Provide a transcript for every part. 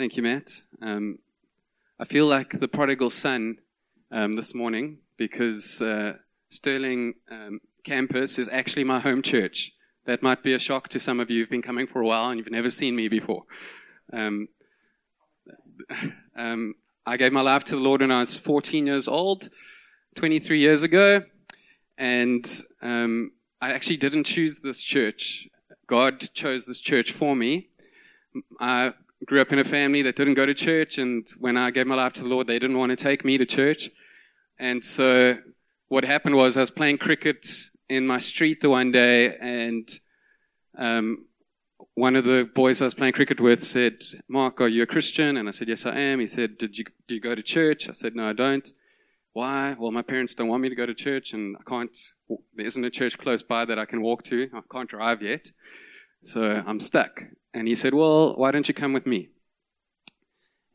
Thank you, Matt. Um, I feel like the prodigal son um, this morning because uh, Sterling um, campus is actually my home church. That might be a shock to some of you who've been coming for a while and you've never seen me before. Um, um, I gave my life to the Lord when I was 14 years old, 23 years ago, and um, I actually didn't choose this church. God chose this church for me. I grew up in a family that didn't go to church, and when I gave my life to the Lord, they didn't want to take me to church. And so what happened was I was playing cricket in my street the one day, and um, one of the boys I was playing cricket with said, Mark, are you a Christian? And I said, Yes, I am. He said, Did you, do you go to church? I said, No, I don't. Why? Well, my parents don't want me to go to church, and I can't, there isn't a church close by that I can walk to. I can't drive yet. So I'm stuck. And he said, Well, why don't you come with me?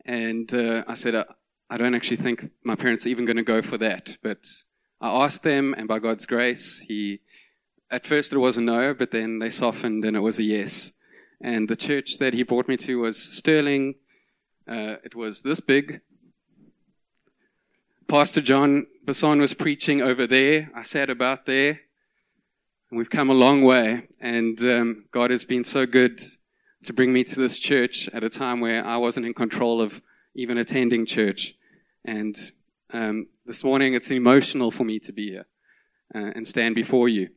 And uh, I said, I don't actually think my parents are even going to go for that. But I asked them, and by God's grace, he, at first it was a no, but then they softened and it was a yes. And the church that he brought me to was Sterling. Uh, it was this big. Pastor John Basson was preaching over there. I sat about there. And we've come a long way. And um, God has been so good to bring me to this church at a time where I wasn't in control of even attending church. And um, this morning, it's emotional for me to be here uh, and stand before you.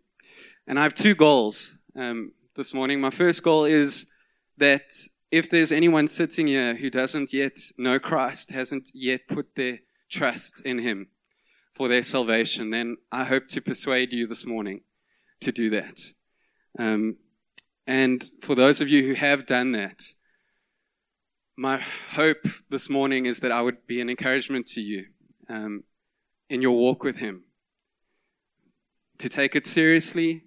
And I have two goals um, this morning. My first goal is that if there's anyone sitting here who doesn't yet know Christ, hasn't yet put their trust in Him for their salvation, then I hope to persuade you this morning to do that. Um, and for those of you who have done that, my hope this morning is that I would be an encouragement to you um, in your walk with Him. To take it seriously,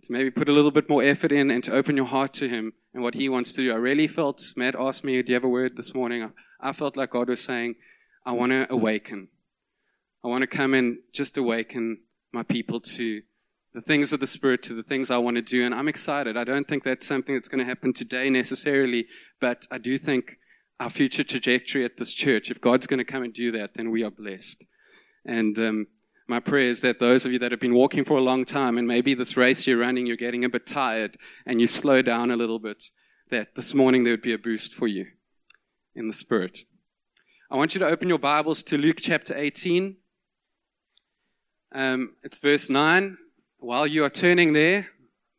to maybe put a little bit more effort in, and to open your heart to Him and what He wants to do. I really felt, Matt asked me, Do you have a word this morning? I, I felt like God was saying, I want to awaken. I want to come and just awaken my people to the things of the Spirit to the things I want to do. And I'm excited. I don't think that's something that's going to happen today necessarily, but I do think our future trajectory at this church, if God's going to come and do that, then we are blessed. And um, my prayer is that those of you that have been walking for a long time and maybe this race you're running, you're getting a bit tired and you slow down a little bit, that this morning there would be a boost for you in the Spirit. I want you to open your Bibles to Luke chapter 18. Um, it's verse 9 while you are turning there,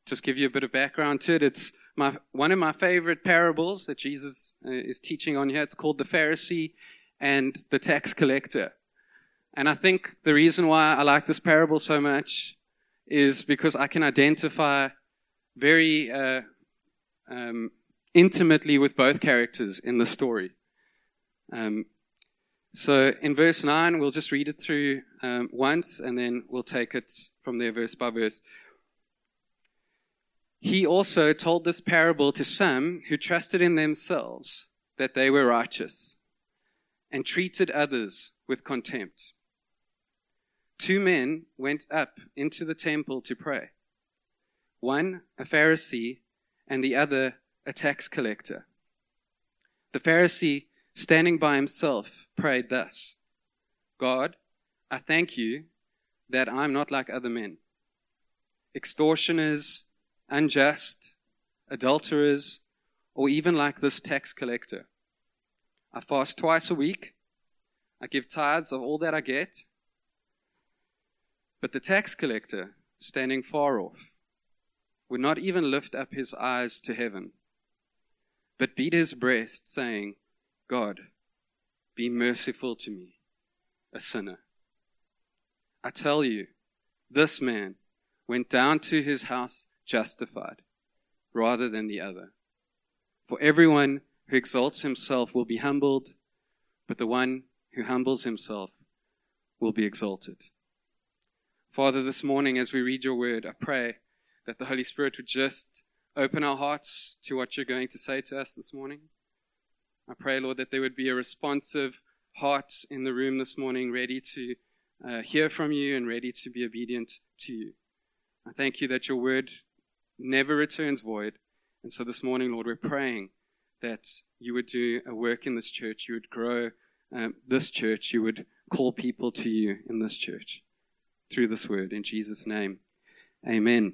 just give you a bit of background to it. It's my, one of my favorite parables that Jesus uh, is teaching on here. It's called the Pharisee and the tax collector. And I think the reason why I like this parable so much is because I can identify very uh, um, intimately with both characters in the story. Um, so in verse 9, we'll just read it through um, once and then we'll take it from there verse by verse. He also told this parable to some who trusted in themselves that they were righteous and treated others with contempt. Two men went up into the temple to pray one a Pharisee and the other a tax collector. The Pharisee standing by himself, prayed thus God, I thank you that I'm not like other men, extortioners, unjust, adulterers, or even like this tax collector. I fast twice a week. I give tithes of all that I get. But the tax collector, standing far off, would not even lift up his eyes to heaven, but beat his breast, saying, God, be merciful to me, a sinner. I tell you, this man went down to his house justified rather than the other. For everyone who exalts himself will be humbled, but the one who humbles himself will be exalted. Father, this morning as we read your word, I pray that the Holy Spirit would just open our hearts to what you're going to say to us this morning. I pray, Lord, that there would be a responsive heart in the room this morning, ready to uh, hear from you and ready to be obedient to you. I thank you that your word never returns void. And so this morning, Lord, we're praying that you would do a work in this church, you would grow um, this church, you would call people to you in this church through this word. In Jesus' name, amen.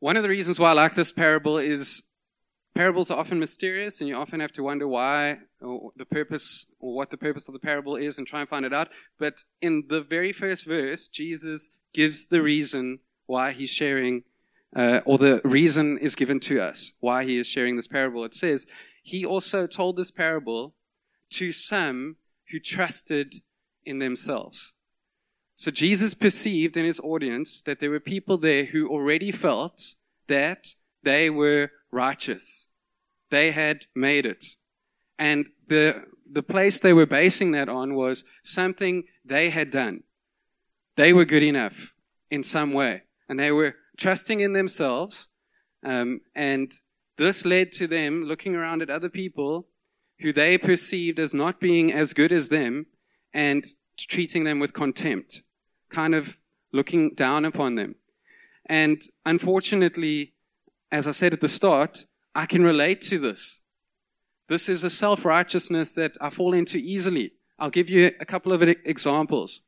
One of the reasons why I like this parable is parables are often mysterious, and you often have to wonder why, the purpose, or what the purpose of the parable is, and try and find it out. But in the very first verse, Jesus gives the reason why he's sharing, uh, or the reason is given to us why he is sharing this parable. It says, He also told this parable to some who trusted in themselves. So Jesus perceived in his audience that there were people there who already felt that they were righteous. They had made it. And the, the place they were basing that on was something they had done. They were good enough in some way. And they were trusting in themselves. Um, and this led to them looking around at other people who they perceived as not being as good as them and treating them with contempt, kind of looking down upon them. And unfortunately, as I said at the start, I can relate to this. This is a self righteousness that I fall into easily. I'll give you a couple of examples.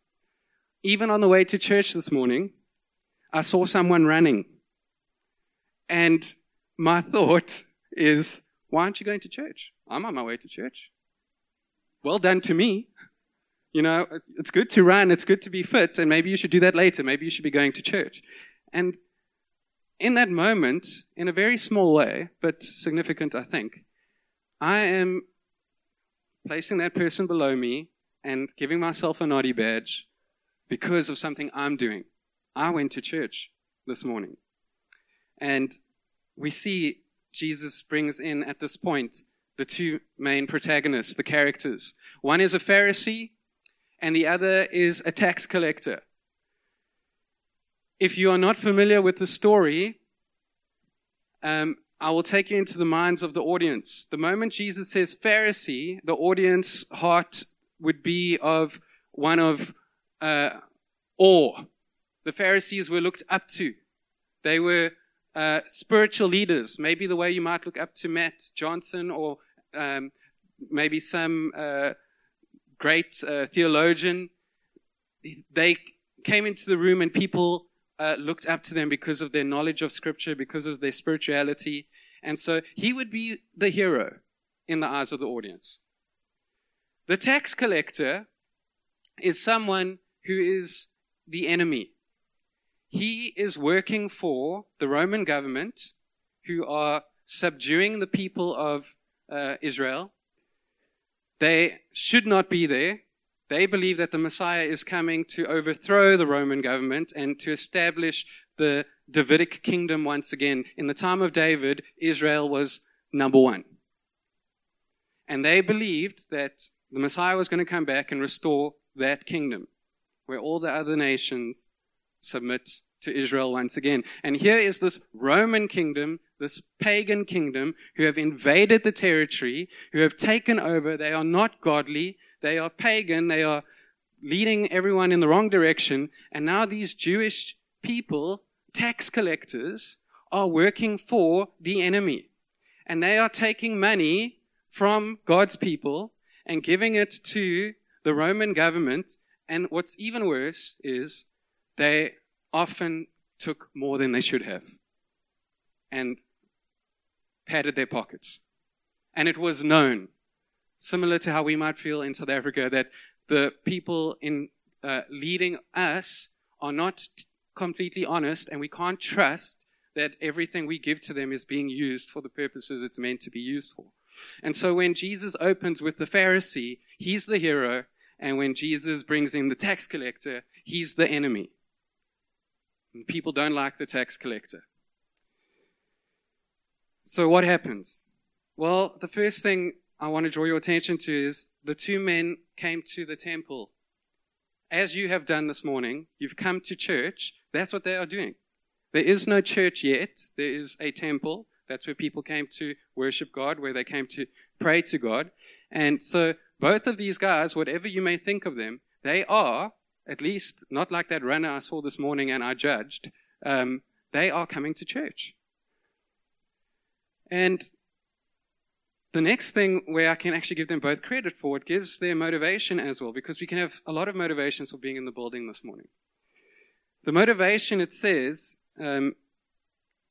Even on the way to church this morning, I saw someone running. And my thought is, why aren't you going to church? I'm on my way to church. Well done to me. You know, it's good to run, it's good to be fit, and maybe you should do that later. Maybe you should be going to church. And in that moment, in a very small way, but significant, I think, I am placing that person below me and giving myself a naughty badge because of something I'm doing. I went to church this morning. And we see Jesus brings in at this point the two main protagonists, the characters. One is a Pharisee and the other is a tax collector. If you are not familiar with the story, um, I will take you into the minds of the audience. The moment Jesus says Pharisee, the audience heart would be of one of uh, awe. The Pharisees were looked up to. They were uh, spiritual leaders, maybe the way you might look up to Matt Johnson or um, maybe some uh, great uh, theologian, they came into the room and people uh, looked up to them because of their knowledge of Scripture, because of their spirituality. And so he would be the hero in the eyes of the audience. The tax collector is someone who is the enemy. He is working for the Roman government who are subduing the people of uh, Israel they should not be there. They believe that the Messiah is coming to overthrow the Roman government and to establish the Davidic kingdom once again. In the time of David, Israel was number one. And they believed that the Messiah was going to come back and restore that kingdom where all the other nations submit to Israel once again. And here is this Roman kingdom, this pagan kingdom, who have invaded the territory, who have taken over. They are not godly. They are pagan. They are leading everyone in the wrong direction. And now these Jewish people, tax collectors, are working for the enemy. And they are taking money from God's people and giving it to the Roman government. And what's even worse is they often took more than they should have and padded their pockets. And it was known, similar to how we might feel in South Africa, that the people in uh, leading us are not t- completely honest, and we can't trust that everything we give to them is being used for the purposes it's meant to be used for. And so when Jesus opens with the Pharisee, he's the hero, and when Jesus brings in the tax collector, he's the enemy. And people don't like the tax collector. So what happens? Well, the first thing I want to draw your attention to is the two men came to the temple. As you have done this morning, you've come to church. That's what they are doing. There is no church yet. There is a temple. That's where people came to worship God, where they came to pray to God. And so both of these guys, whatever you may think of them, they are at least not like that runner I saw this morning and I judged, um, they are coming to church. And the next thing where I can actually give them both credit for, it gives their motivation as well, because we can have a lot of motivations for being in the building this morning. The motivation, it says um,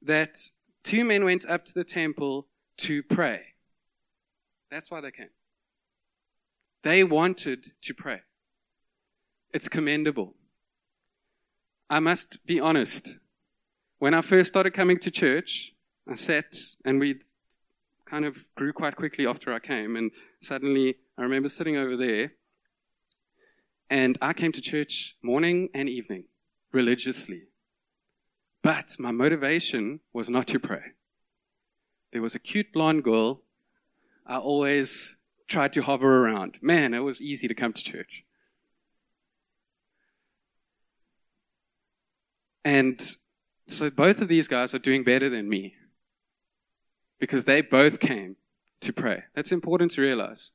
that two men went up to the temple to pray. That's why they came. They wanted to pray. It's commendable. I must be honest. When I first started coming to church, I sat and we kind of grew quite quickly after I came. And suddenly I remember sitting over there and I came to church morning and evening religiously. But my motivation was not to pray. There was a cute blonde girl I always tried to hover around. Man, it was easy to come to church. And so both of these guys are doing better than me because they both came to pray. That's important to realize.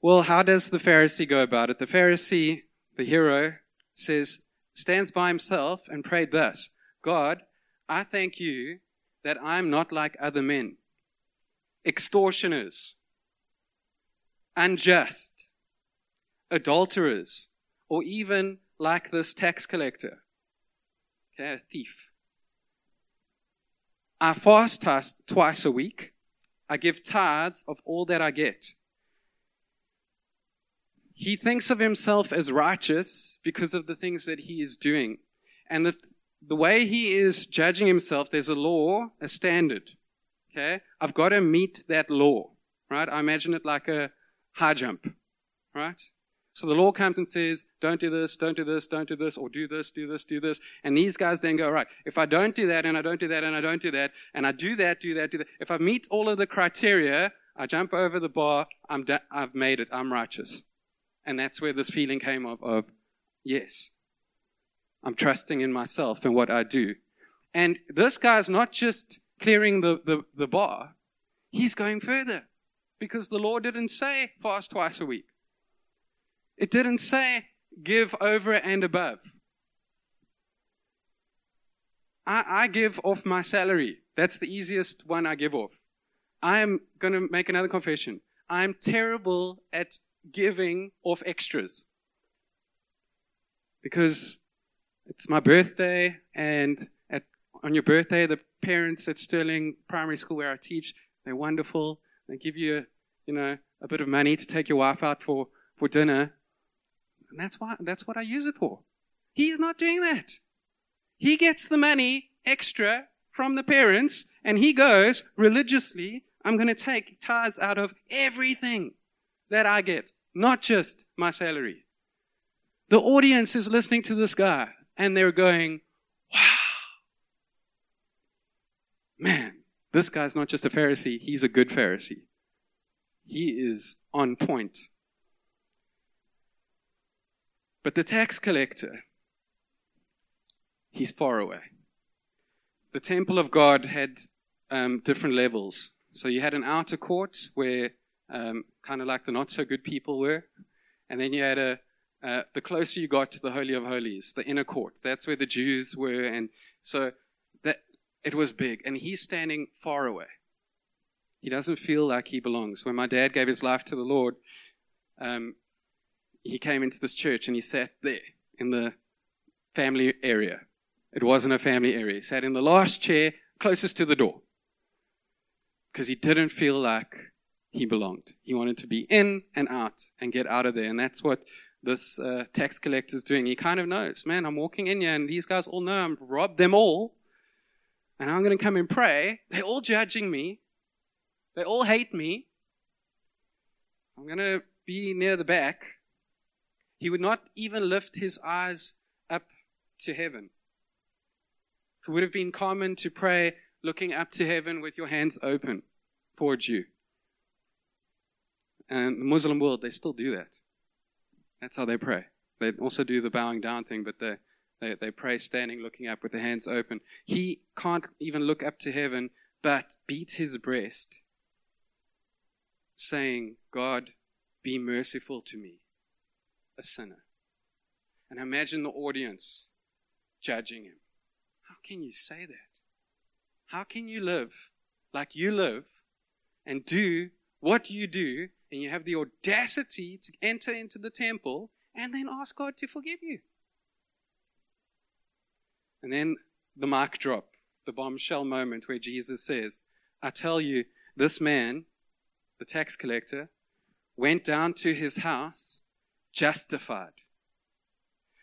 Well, how does the Pharisee go about it? The Pharisee, the hero, says, stands by himself and prayed thus God, I thank you that I'm not like other men, extortioners, unjust, adulterers, or even like this tax collector okay, a thief. I fast twice a week. I give tithes of all that I get. He thinks of himself as righteous because of the things that he is doing. And the, the way he is judging himself, there's a law, a standard. Okay? I've got to meet that law. Right? I imagine it like a high jump. Right? So the law comes and says, don't do this, don't do this, don't do this, or do this, do this, do this. And these guys then go, right, if I don't do that, and I don't do that, and I don't do that, and I do that, do that, do that, if I meet all of the criteria, I jump over the bar, I'm da- I've made it, I'm righteous. And that's where this feeling came of, of, yes, I'm trusting in myself and what I do. And this guy's not just clearing the, the, the bar, he's going further. Because the law didn't say fast twice a week. It didn't say give over and above. I, I give off my salary. That's the easiest one I give off. I am going to make another confession. I'm terrible at giving off extras. Because it's my birthday, and at, on your birthday, the parents at Sterling Primary School where I teach, they're wonderful. They give you, you know, a bit of money to take your wife out for, for dinner. And that's why, that's what I use it for. He's not doing that. He gets the money extra from the parents and he goes religiously, I'm going to take tithes out of everything that I get, not just my salary. The audience is listening to this guy and they're going, wow. Man, this guy's not just a Pharisee, he's a good Pharisee. He is on point. But the tax collector, he's far away. The temple of God had um, different levels. So you had an outer court where um, kind of like the not so good people were. And then you had a, uh, the closer you got to the Holy of Holies, the inner courts, that's where the Jews were. And so that it was big. And he's standing far away. He doesn't feel like he belongs. When my dad gave his life to the Lord, um, he came into this church and he sat there in the family area. It wasn't a family area. He sat in the last chair closest to the door because he didn't feel like he belonged. He wanted to be in and out and get out of there. And that's what this uh, tax collector is doing. He kind of knows, man, I'm walking in here and these guys all know I'm robbed them all. And I'm going to come and pray. They're all judging me. They all hate me. I'm going to be near the back he would not even lift his eyes up to heaven. It would have been common to pray looking up to heaven with your hands open towards you. And the Muslim world, they still do that. That's how they pray. They also do the bowing down thing, but they, they, they pray standing, looking up with their hands open. He can't even look up to heaven, but beat his breast, saying, God, be merciful to me, a sinner. And imagine the audience judging him. How can you say that? How can you live like you live and do what you do, and you have the audacity to enter into the temple and then ask God to forgive you. And then the mic drop, the bombshell moment where Jesus says, I tell you, this man, the tax collector, went down to his house justified.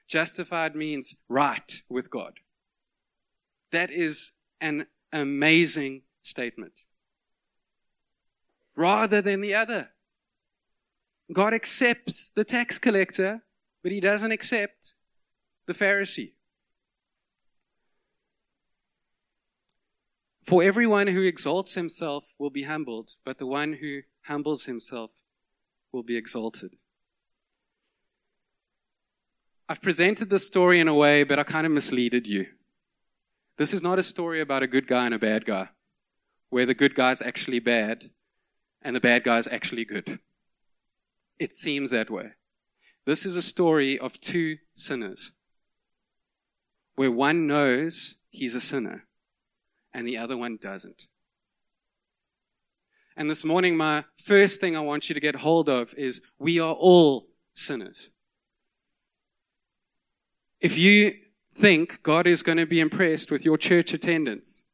Justified means right with God. That is an amazing statement. Rather than the other. God accepts the tax collector, but he doesn't accept the Pharisee. For everyone who exalts himself will be humbled, but the one who humbles himself will be exalted. I've presented this story in a way, but I kind of misleaded you. This is not a story about a good guy and a bad guy, where the good guy's actually bad and the bad guy's actually good. It seems that way. This is a story of two sinners, where one knows he's a sinner and the other one doesn't. And this morning, my first thing I want you to get hold of is we are all sinners. If you think God is going to be impressed with your church attendance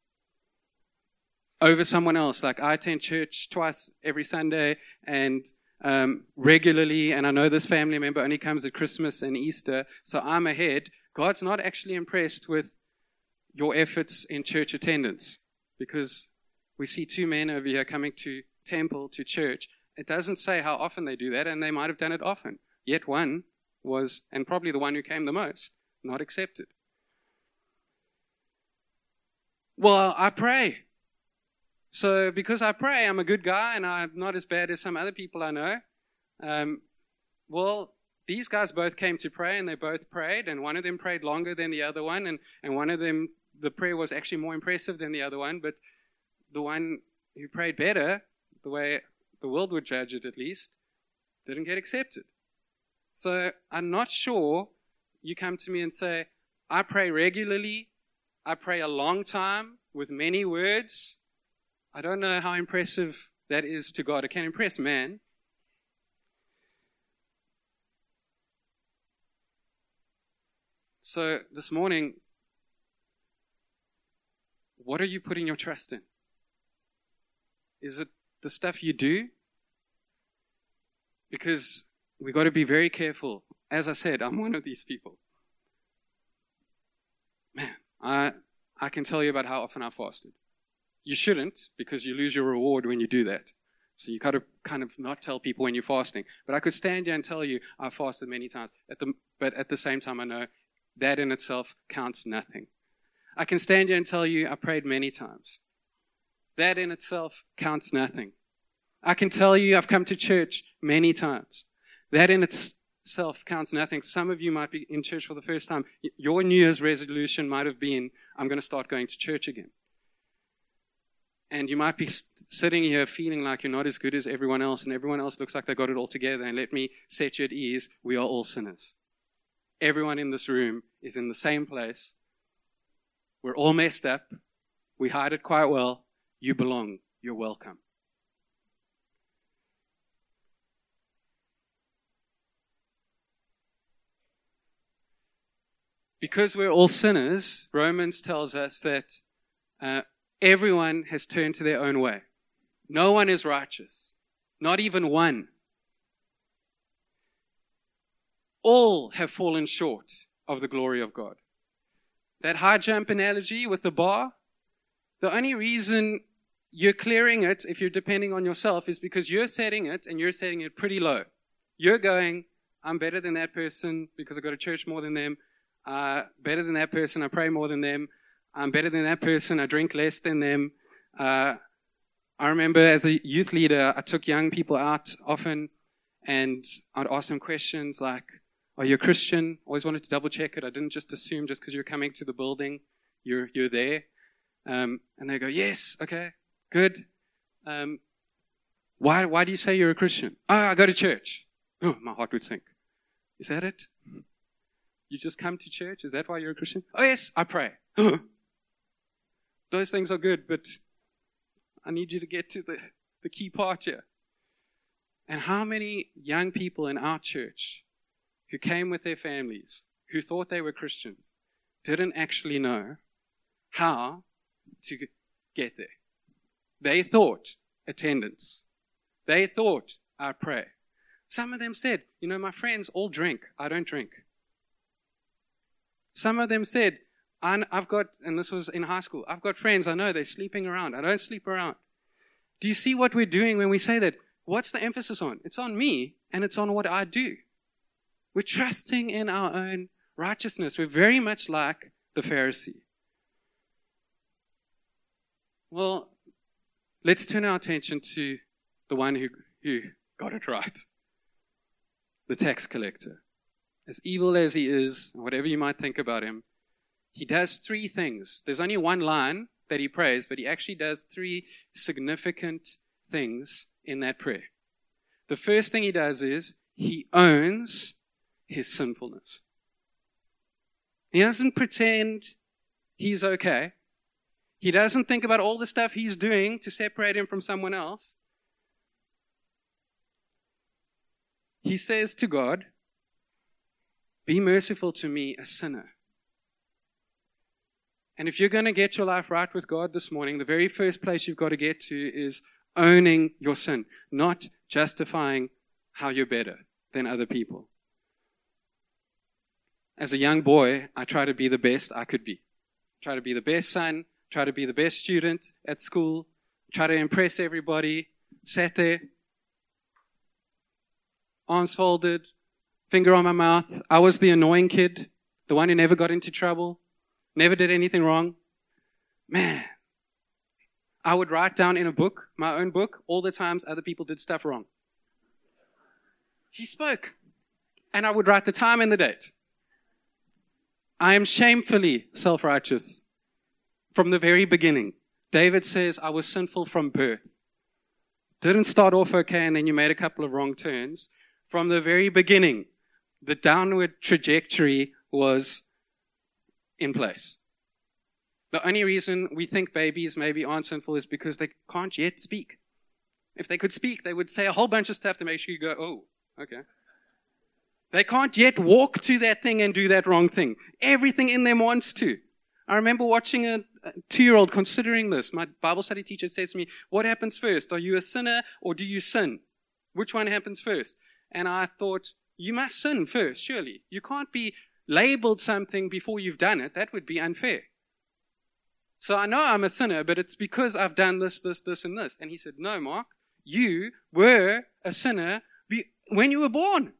over someone else, like I attend church twice every Sunday and um, regularly, and I know this family member only comes at Christmas and Easter, so I'm ahead. God's not actually impressed with your efforts in church attendance because we see two men over here coming to temple, to church. It doesn't say how often they do that, and they might have done it often. Yet one was, and probably the one who came the most, not accepted. Well, I pray. So, because I pray, I'm a good guy and I'm not as bad as some other people I know. Um, well, these guys both came to pray and they both prayed, and one of them prayed longer than the other one, and, and one of them, the prayer was actually more impressive than the other one, but the one who prayed better, the way the world would judge it at least, didn't get accepted. So I'm not sure you come to me and say, I pray regularly, I pray a long time with many words. I don't know how impressive that is to God. It can impress man. So this morning, what are you putting your trust in? Is it the stuff you do? Because we've got to be very careful as I said, I'm one of these people. Man, I, I can tell you about how often I fasted. You shouldn't, because you lose your reward when you do that. So you got to kind of not tell people when you're fasting. But I could stand here and tell you I fasted many times. At the, but at the same time, I know that in itself counts nothing. I can stand here and tell you I prayed many times. That in itself counts nothing. I can tell you I've come to church many times. That in its, self counts nothing. Some of you might be in church for the first time. Your New Year's resolution might have been, I'm going to start going to church again. And you might be sitting here feeling like you're not as good as everyone else, and everyone else looks like they got it all together. And let me set you at ease we are all sinners. Everyone in this room is in the same place. We're all messed up. We hide it quite well. You belong. You're welcome. Because we're all sinners, Romans tells us that uh, everyone has turned to their own way. No one is righteous, not even one. All have fallen short of the glory of God. That high jump analogy with the bar, the only reason you're clearing it, if you're depending on yourself, is because you're setting it and you're setting it pretty low. You're going, I'm better than that person because I go to church more than them uh, better than that person. I pray more than them. I'm better than that person. I drink less than them. Uh, I remember as a youth leader, I took young people out often and I'd ask them questions like, Are you a Christian? Always wanted to double check it. I didn't just assume just because you're coming to the building, you're, you're there. Um, and they go, Yes, okay, good. Um, why, why do you say you're a Christian? Oh, I go to church. Oh, my heart would sink. Is that it? You just come to church? Is that why you're a Christian? Oh, yes, I pray. Those things are good, but I need you to get to the, the key part here. And how many young people in our church who came with their families, who thought they were Christians, didn't actually know how to get there? They thought attendance. They thought I pray. Some of them said, You know, my friends all drink. I don't drink. Some of them said, I've got, and this was in high school, I've got friends, I know they're sleeping around. I don't sleep around. Do you see what we're doing when we say that? What's the emphasis on? It's on me and it's on what I do. We're trusting in our own righteousness. We're very much like the Pharisee. Well, let's turn our attention to the one who, who got it right the tax collector. As evil as he is, whatever you might think about him, he does three things. There's only one line that he prays, but he actually does three significant things in that prayer. The first thing he does is he owns his sinfulness. He doesn't pretend he's okay. He doesn't think about all the stuff he's doing to separate him from someone else. He says to God, Be merciful to me, a sinner. And if you're going to get your life right with God this morning, the very first place you've got to get to is owning your sin, not justifying how you're better than other people. As a young boy, I tried to be the best I could be. Try to be the best son, try to be the best student at school, try to impress everybody, sat there, arms folded, finger on my mouth. I was the annoying kid, the one who never got into trouble, never did anything wrong. Man, I would write down in a book, my own book, all the times other people did stuff wrong. He spoke. And I would write the time and the date. I am shamefully self righteous from the very beginning. David says, I was sinful from birth. Didn't start off okay and then you made a couple of wrong turns. From the very beginning, the downward trajectory was in place. The only reason we think babies maybe aren't sinful is because they can't yet speak. If they could speak, they would say a whole bunch of stuff to make sure you go, oh, okay. They can't yet walk to that thing and do that wrong thing. Everything in them wants to. I remember watching a, two year old considering this. My Bible study teacher says to me, What happens first? Are you a sinner or do you sin? Which one happens first? And I thought, You must sin first, surely. You can't be labeled something before you've done it, that would be unfair. So I know I'm a sinner, but it's because I've done this, this, this, and this. And he said, No, Mark, you were a sinner when you were born.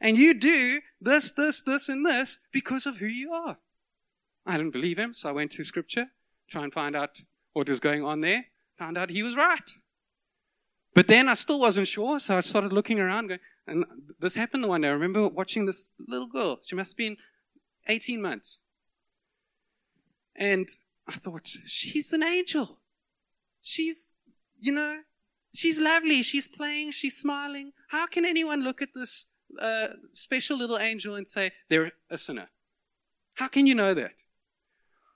And you do this, this, this, and this because of who you are. I didn't believe him, so I went to scripture, try and find out what was going on there. Found out he was right. But then I still wasn't sure, so I started looking around, going, and this happened the one day. I remember watching this little girl. She must have been 18 months. And I thought, she's an angel. She's, you know, she's lovely. She's playing. She's smiling. How can anyone look at this uh, special little angel and say they're a sinner? How can you know that?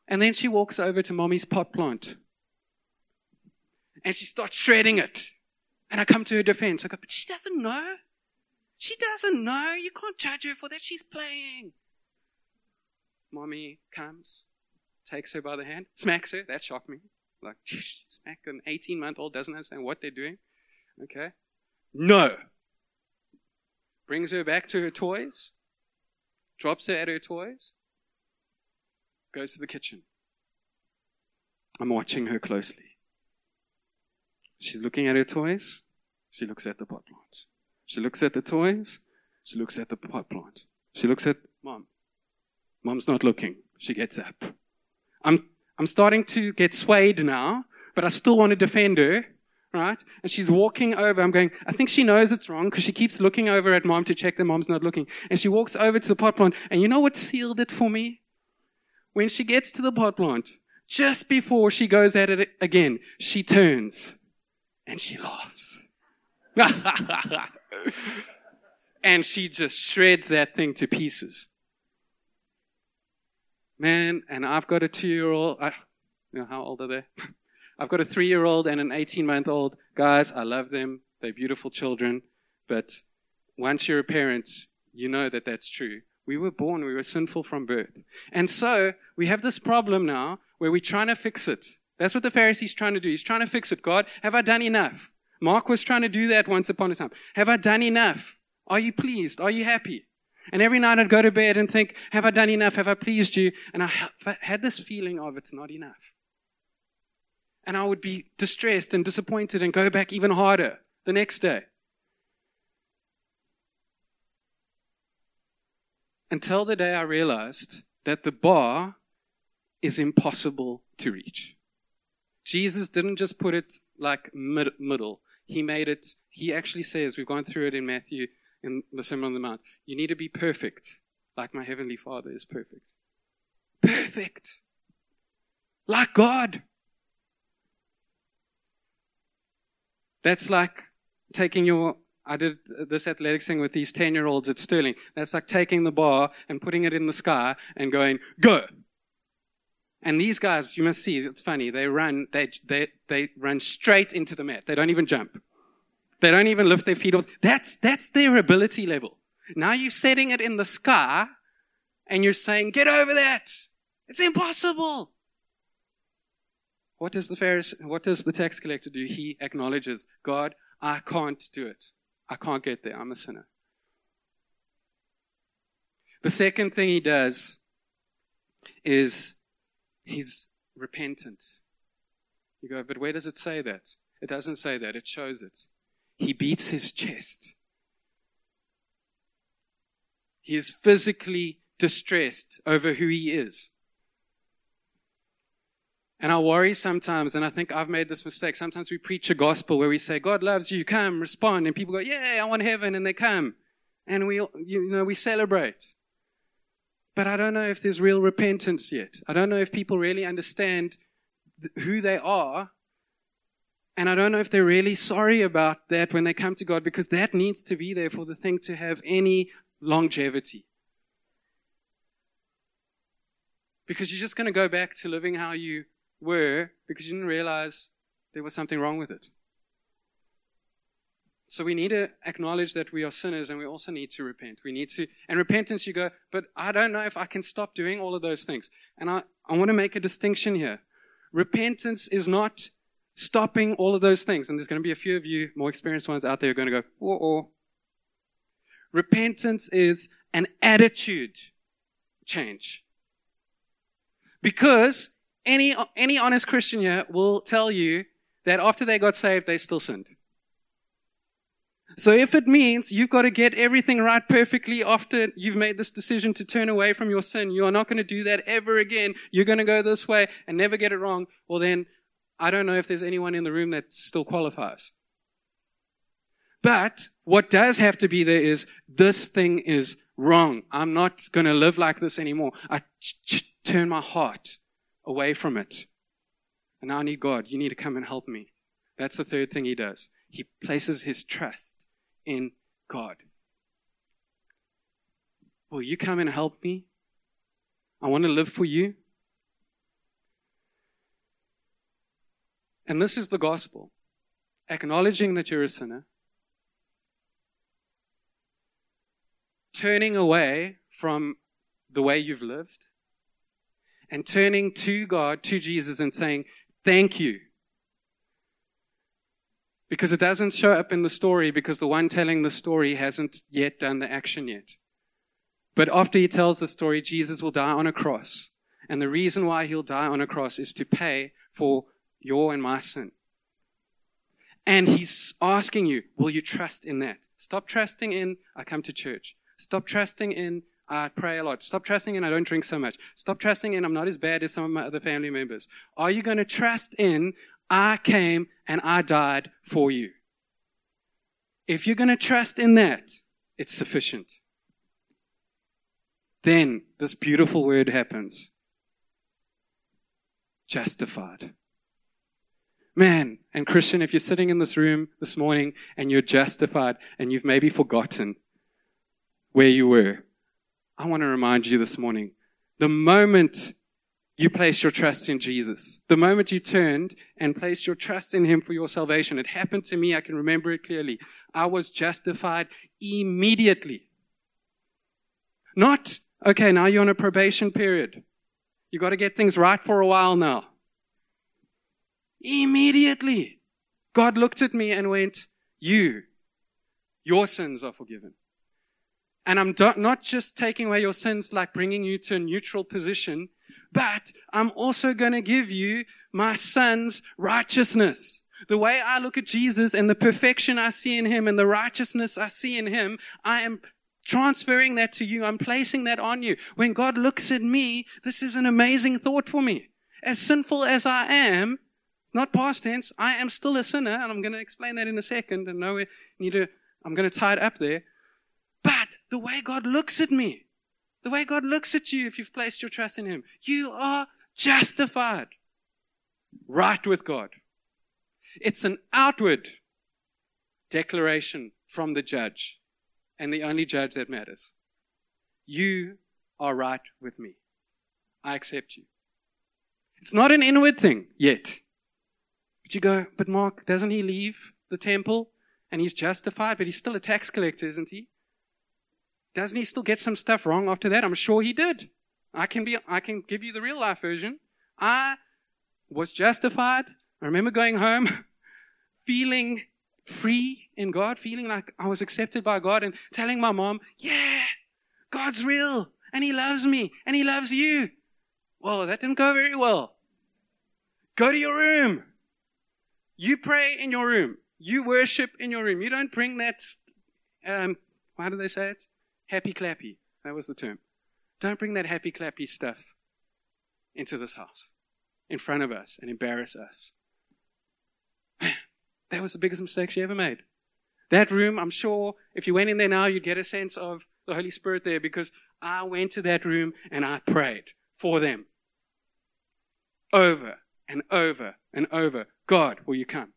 And then she walks over to mommy's pot plant. And she starts shredding it. And I come to her defense. I go, but she doesn't know. She doesn't know. You can't judge her for that. She's playing. Mommy comes, takes her by the hand, smacks her. That shocked me. Like, smack an 18 month old doesn't understand what they're doing. Okay. No. Brings her back to her toys, drops her at her toys, goes to the kitchen. I'm watching her closely. She's looking at her toys. She looks at the pot plant. She looks at the toys. She looks at the pot plant. She looks at mom. Mom's not looking. She gets up. I'm, I'm starting to get swayed now, but I still want to defend her, right? And she's walking over. I'm going, I think she knows it's wrong because she keeps looking over at mom to check that mom's not looking. And she walks over to the pot plant. And you know what sealed it for me? When she gets to the pot plant, just before she goes at it again, she turns and she laughs. and she just shreds that thing to pieces. Man, and I've got a two year old. You know, how old are they? I've got a three year old and an 18 month old. Guys, I love them. They're beautiful children. But once you're a parent, you know that that's true. We were born, we were sinful from birth. And so we have this problem now where we're trying to fix it. That's what the Pharisee's trying to do. He's trying to fix it. God, have I done enough? Mark was trying to do that once upon a time. Have I done enough? Are you pleased? Are you happy? And every night I'd go to bed and think, have I done enough? Have I pleased you? And I had this feeling of it's not enough. And I would be distressed and disappointed and go back even harder the next day. Until the day I realized that the bar is impossible to reach. Jesus didn't just put it like mid- middle. He made it, he actually says, we've gone through it in Matthew in the Sermon on the Mount, you need to be perfect, like my Heavenly Father is perfect. Perfect. Like God. That's like taking your I did this athletics thing with these 10 year olds at Sterling. That's like taking the bar and putting it in the sky and going, go. And these guys, you must see, it's funny. They run, they, they, they run straight into the mat. They don't even jump. They don't even lift their feet off. That's, that's their ability level. Now you're setting it in the sky and you're saying, get over that. It's impossible. What does the Pharisee, what does the tax collector do? He acknowledges, God, I can't do it. I can't get there. I'm a sinner. The second thing he does is he's repentant. You go, but where does it say that? It doesn't say that, it shows it. He beats his chest. He is physically distressed over who he is. And I worry sometimes, and I think I've made this mistake. Sometimes we preach a gospel where we say, God loves you, come, respond. And people go, yeah, I want heaven. And they come. And we, you know, we celebrate. But I don't know if there's real repentance yet. I don't know if people really understand who they are. And I don't know if they're really sorry about that when they come to God because that needs to be there for the thing to have any longevity. Because you're just going to go back to living how you were because you didn't realize there was something wrong with it. So we need to acknowledge that we are sinners and we also need to repent. We need to, and repentance, you go, but I don't know if I can stop doing all of those things. And I, I want to make a distinction here. Repentance is not stopping all of those things. And there's going to be a few of you more experienced ones out there who are going to go, whoa. Repentance is an attitude change. Because any, any honest Christian here will tell you that after they got saved, they still sinned. So if it means you've got to get everything right perfectly after you've made this decision to turn away from your sin, you are not going to do that ever again. You're going to go this way and never get it wrong. Well, then I don't know if there's anyone in the room that still qualifies. But what does have to be there is this thing is wrong. I'm not going to live like this anymore. I turn my heart away from it. And now I need God. You need to come and help me. That's the third thing he does. He places his trust in God. Will you come and help me? I want to live for you. And this is the gospel acknowledging that you're a sinner, turning away from the way you've lived, and turning to God, to Jesus, and saying, Thank you. Because it doesn't show up in the story because the one telling the story hasn't yet done the action yet. But after he tells the story, Jesus will die on a cross. And the reason why he'll die on a cross is to pay for your and my sin. And he's asking you, will you trust in that? Stop trusting in, I come to church. Stop trusting in, I pray a lot. Stop trusting in I don't drink so much. Stop trusting in I'm not as bad as some of my other family members. Are you going to trust in I came and I died for you? If you're going to trust in that, it's sufficient. Then this beautiful word happens. Justified. Man, and Christian, if you're sitting in this room this morning and you're justified and you've maybe forgotten where you were, I want to remind you this morning the moment you placed your trust in Jesus. The moment you turned and placed your trust in Him for your salvation, it happened to me. I can remember it clearly. I was justified immediately. Not, okay, now you're on a probation period. You've got to get things right for a while now. Immediately, God looked at me and went, You, your sins are forgiven. And I'm not just taking away your sins like bringing you to a neutral position, but I'm also going to give you my son's righteousness. The way I look at Jesus and the perfection I see in him and the righteousness I see in him, I am transferring that to you. I'm placing that on you. When God looks at me, this is an amazing thought for me. As sinful as I am, it's not past tense. I am still a sinner, and I'm going to explain that in a second. And no, need to, I'm going to tie it up there. But the way God looks at me, the way God looks at you if you've placed your trust in Him, you are justified, right with God. It's an outward declaration from the judge, and the only judge that matters. You are right with me. I accept you. It's not an inward thing yet. But you go, but Mark, doesn't he leave the temple and he's justified, but he's still a tax collector, isn't he? Doesn't he still get some stuff wrong after that? I'm sure he did. I can be, I can give you the real life version. I was justified. I remember going home feeling free in God, feeling like I was accepted by God and telling my mom, yeah, God's real and he loves me and he loves you. Well, that didn't go very well. Go to your room. You pray in your room. You worship in your room. You don't bring that, um, how do they say it? Happy clappy. That was the term. Don't bring that happy clappy stuff into this house in front of us and embarrass us. that was the biggest mistake she ever made. That room, I'm sure if you went in there now, you'd get a sense of the Holy Spirit there because I went to that room and I prayed for them over and over and over. God, will you come?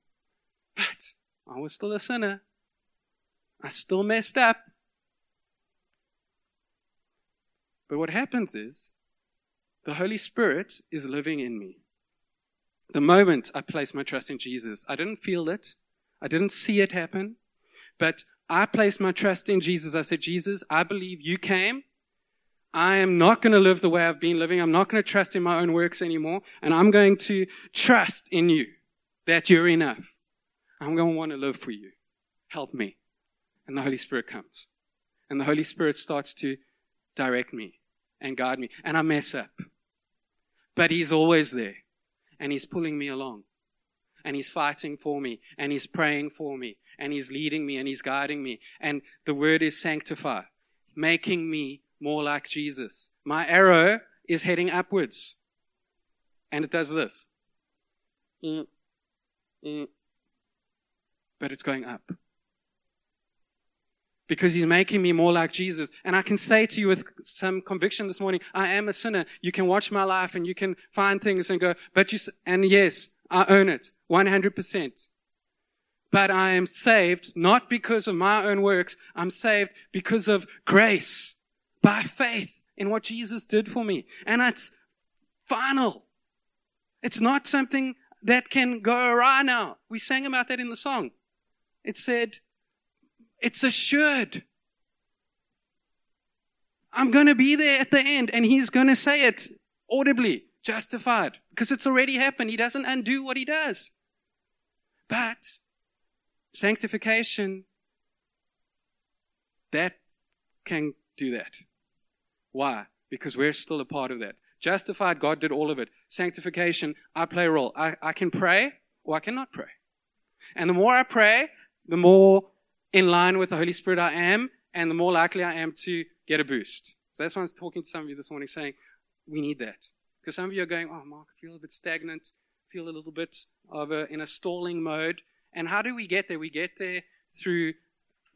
But I was still a sinner. I still messed up. But what happens is the Holy Spirit is living in me. The moment I placed my trust in Jesus, I didn't feel it. I didn't see it happen. But I placed my trust in Jesus. I said, Jesus, I believe you came. I am not going to live the way I've been living. I'm not going to trust in my own works anymore. And I'm going to trust in you that you're enough. I'm going to want to live for you. Help me. And the Holy Spirit comes. And the Holy Spirit starts to direct me and guide me. And I mess up. But He's always there. And He's pulling me along. And He's fighting for me. And He's praying for me. And He's leading me. And He's guiding me. And the word is sanctify, making me more like Jesus. My arrow is heading upwards. And it does this. Mm, Mm. But it's going up. Because he's making me more like Jesus. And I can say to you with some conviction this morning, I am a sinner. You can watch my life and you can find things and go, but you, and yes, I own it 100%. But I am saved not because of my own works. I'm saved because of grace by faith in what Jesus did for me. And it's final. It's not something that can go awry now. We sang about that in the song. It said, it's assured. I'm going to be there at the end and he's going to say it audibly, justified, because it's already happened. He doesn't undo what he does. But sanctification, that can do that. Why? Because we're still a part of that. Justified, God did all of it. Sanctification, I play a role. I, I can pray or I cannot pray. And the more I pray, the more in line with the Holy Spirit I am, and the more likely I am to get a boost. So that's why I was talking to some of you this morning saying, we need that. Because some of you are going, oh, Mark, I feel a bit stagnant, feel a little bit of a, in a stalling mode. And how do we get there? We get there through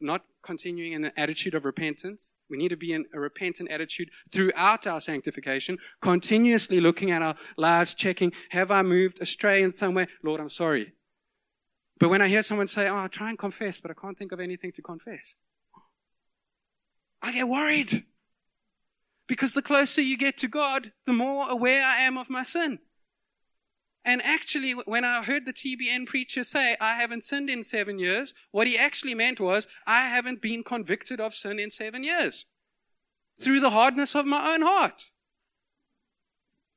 not continuing in an attitude of repentance. We need to be in a repentant attitude throughout our sanctification, continuously looking at our lives, checking, have I moved astray in some way? Lord, I'm sorry. But when I hear someone say, Oh, I try and confess, but I can't think of anything to confess, I get worried. Because the closer you get to God, the more aware I am of my sin. And actually, when I heard the TBN preacher say, I haven't sinned in seven years, what he actually meant was, I haven't been convicted of sin in seven years through the hardness of my own heart.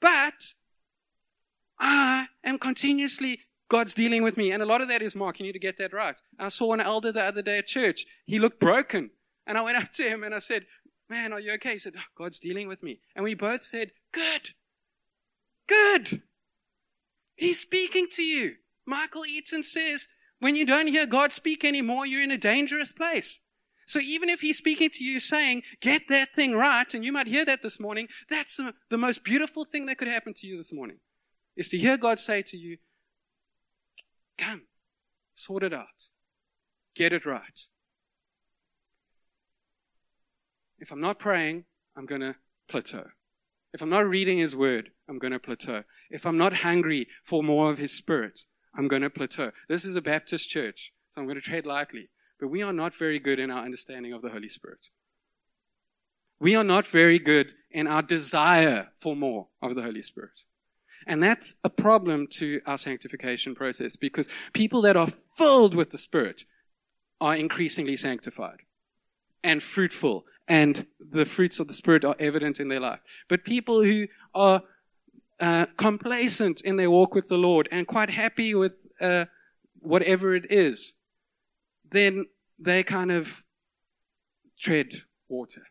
But I am continuously, God's dealing with me. And a lot of that is, Mark, you need to get that right. I saw an elder the other day at church. He looked broken. And I went up to him and I said, Man, are you okay? He said, oh, God's dealing with me. And we both said, Good. Good. He's speaking to you. Michael Eaton says, when you don't hear God speak anymore, you're in a dangerous place. So even if he's speaking to you saying, get that thing right, and you might hear that this morning, that's the, the most beautiful thing that could happen to you this morning, is to hear God say to you, come, sort it out, get it right. If I'm not praying, I'm going to plateau. If I'm not reading His Word, I'm going to plateau. If I'm not hungry for more of His Spirit, I'm going to plateau. This is a Baptist church, so I'm going to tread lightly. But we are not very good in our understanding of the Holy Spirit. We are not very good in our desire for more of the Holy Spirit. And that's a problem to our sanctification process because people that are filled with the Spirit are increasingly sanctified and fruitful and the fruits of the Spirit are evident in their life. But people who are uh, complacent in their walk with the Lord and quite happy with uh, whatever it is, then they kind of tread water.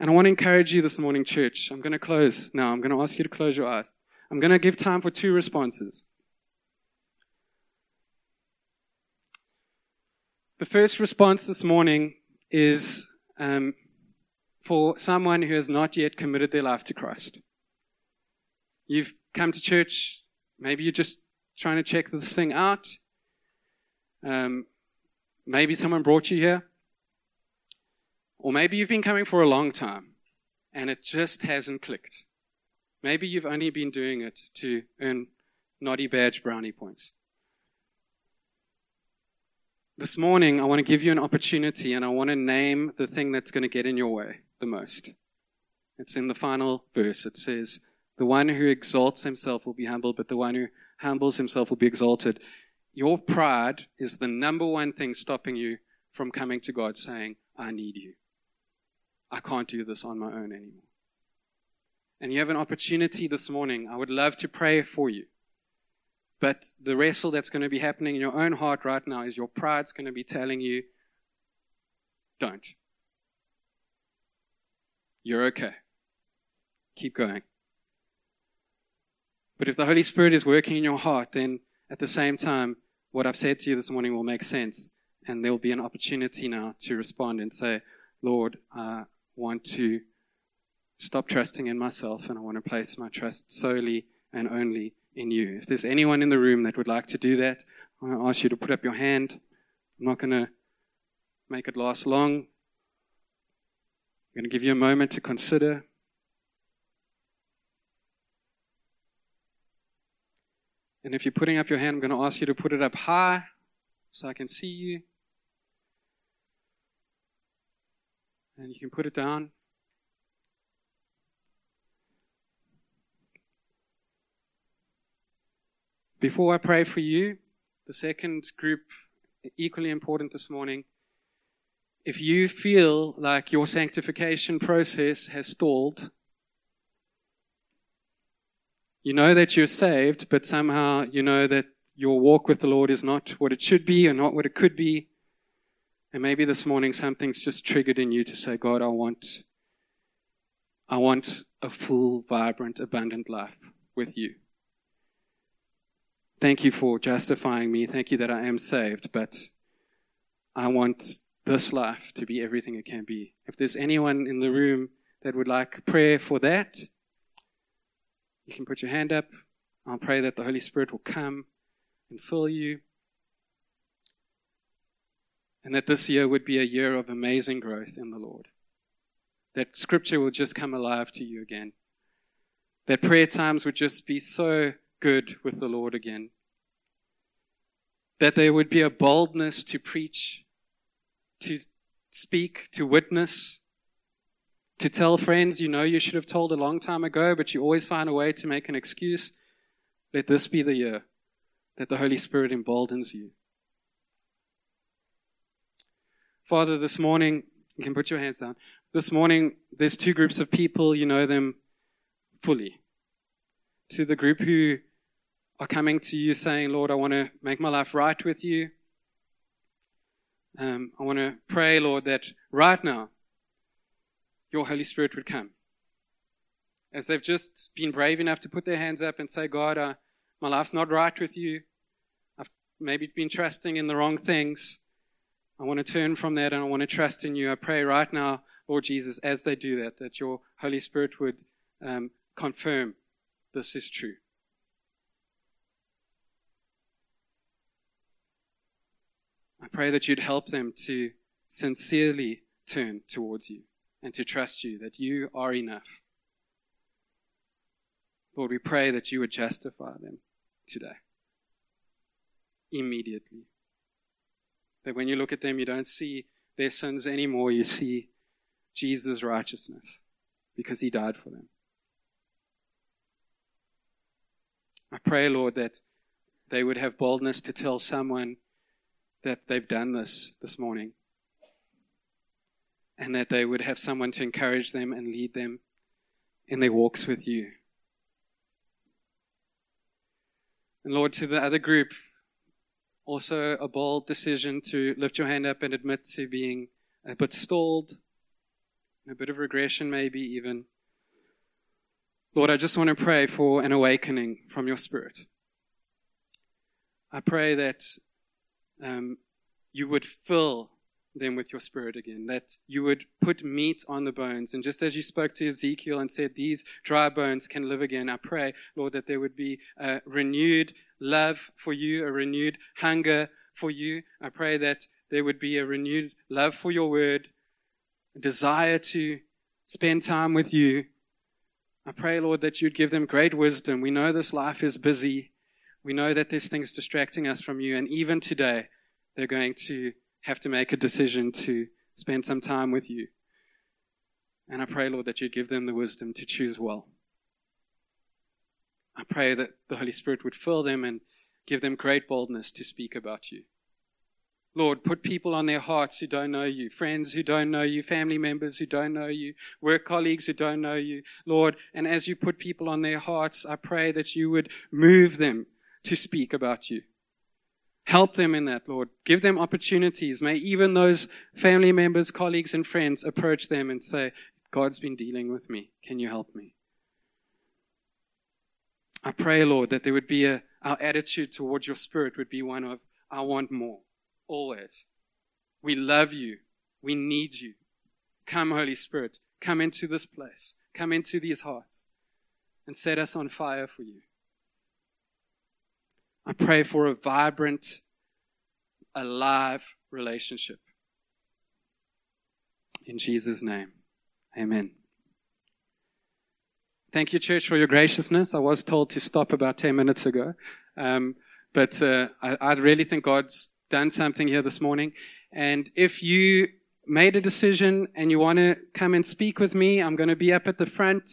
And I want to encourage you this morning, church. I'm going to close now. I'm going to ask you to close your eyes. I'm going to give time for two responses. The first response this morning is um, for someone who has not yet committed their life to Christ. You've come to church, maybe you're just trying to check this thing out. Um, maybe someone brought you here. Or maybe you've been coming for a long time and it just hasn't clicked. Maybe you've only been doing it to earn naughty badge brownie points. This morning, I want to give you an opportunity and I want to name the thing that's going to get in your way the most. It's in the final verse. It says, The one who exalts himself will be humbled, but the one who humbles himself will be exalted. Your pride is the number one thing stopping you from coming to God saying, I need you. I can't do this on my own anymore. And you have an opportunity this morning. I would love to pray for you. But the wrestle that's going to be happening in your own heart right now is your pride's going to be telling you, don't. You're okay. Keep going. But if the Holy Spirit is working in your heart, then at the same time, what I've said to you this morning will make sense. And there will be an opportunity now to respond and say, Lord, I want to stop trusting in myself and I want to place my trust solely and only in you. If there's anyone in the room that would like to do that, I to ask you to put up your hand. I'm not going to make it last long. I'm going to give you a moment to consider. And if you're putting up your hand, I'm going to ask you to put it up high so I can see you. And you can put it down. Before I pray for you, the second group, equally important this morning, if you feel like your sanctification process has stalled, you know that you're saved, but somehow you know that your walk with the Lord is not what it should be or not what it could be. And maybe this morning something's just triggered in you to say, God, I want, I want a full, vibrant, abundant life with you. Thank you for justifying me. Thank you that I am saved, but I want this life to be everything it can be. If there's anyone in the room that would like prayer for that, you can put your hand up. I'll pray that the Holy Spirit will come and fill you. And that this year would be a year of amazing growth in the Lord. That scripture will just come alive to you again. That prayer times would just be so good with the Lord again. That there would be a boldness to preach, to speak, to witness, to tell friends you know you should have told a long time ago, but you always find a way to make an excuse. Let this be the year that the Holy Spirit emboldens you. Father, this morning, you can put your hands down. This morning, there's two groups of people, you know them fully. To the group who are coming to you saying, Lord, I want to make my life right with you. Um, I want to pray, Lord, that right now your Holy Spirit would come. As they've just been brave enough to put their hands up and say, God, uh, my life's not right with you. I've maybe been trusting in the wrong things. I want to turn from that and I want to trust in you. I pray right now, Lord Jesus, as they do that, that your Holy Spirit would um, confirm this is true. I pray that you'd help them to sincerely turn towards you and to trust you that you are enough. Lord, we pray that you would justify them today, immediately. That when you look at them, you don't see their sins anymore, you see Jesus' righteousness because he died for them. I pray, Lord, that they would have boldness to tell someone that they've done this this morning and that they would have someone to encourage them and lead them in their walks with you. And Lord, to the other group, also a bold decision to lift your hand up and admit to being a bit stalled, a bit of regression, maybe even. Lord, I just want to pray for an awakening from your spirit. I pray that um, you would fill them with your spirit again, that you would put meat on the bones. And just as you spoke to Ezekiel and said, These dry bones can live again, I pray, Lord, that there would be a renewed love for you, a renewed hunger for you. I pray that there would be a renewed love for your word, a desire to spend time with you. I pray, Lord, that you'd give them great wisdom. We know this life is busy. We know that there's things distracting us from you. And even today, they're going to have to make a decision to spend some time with you. And I pray, Lord, that you'd give them the wisdom to choose well. I pray that the Holy Spirit would fill them and give them great boldness to speak about you. Lord, put people on their hearts who don't know you, friends who don't know you, family members who don't know you, work colleagues who don't know you. Lord, and as you put people on their hearts, I pray that you would move them to speak about you. Help them in that, Lord. Give them opportunities. May even those family members, colleagues, and friends approach them and say, God's been dealing with me. Can you help me? I pray, Lord, that there would be a, our attitude towards your spirit would be one of, I want more, always. We love you. We need you. Come, Holy Spirit. Come into this place. Come into these hearts and set us on fire for you. I pray for a vibrant, alive relationship. In Jesus' name, amen. Thank you, church, for your graciousness. I was told to stop about 10 minutes ago. Um, but uh, I, I really think God's done something here this morning. And if you made a decision and you want to come and speak with me, I'm going to be up at the front.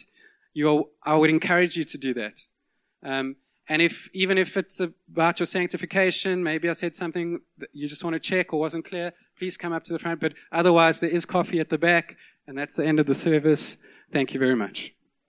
You, I would encourage you to do that. Um, and if, even if it's about your sanctification, maybe I said something that you just want to check or wasn't clear, please come up to the front. But otherwise, there is coffee at the back, and that's the end of the service. Thank you very much.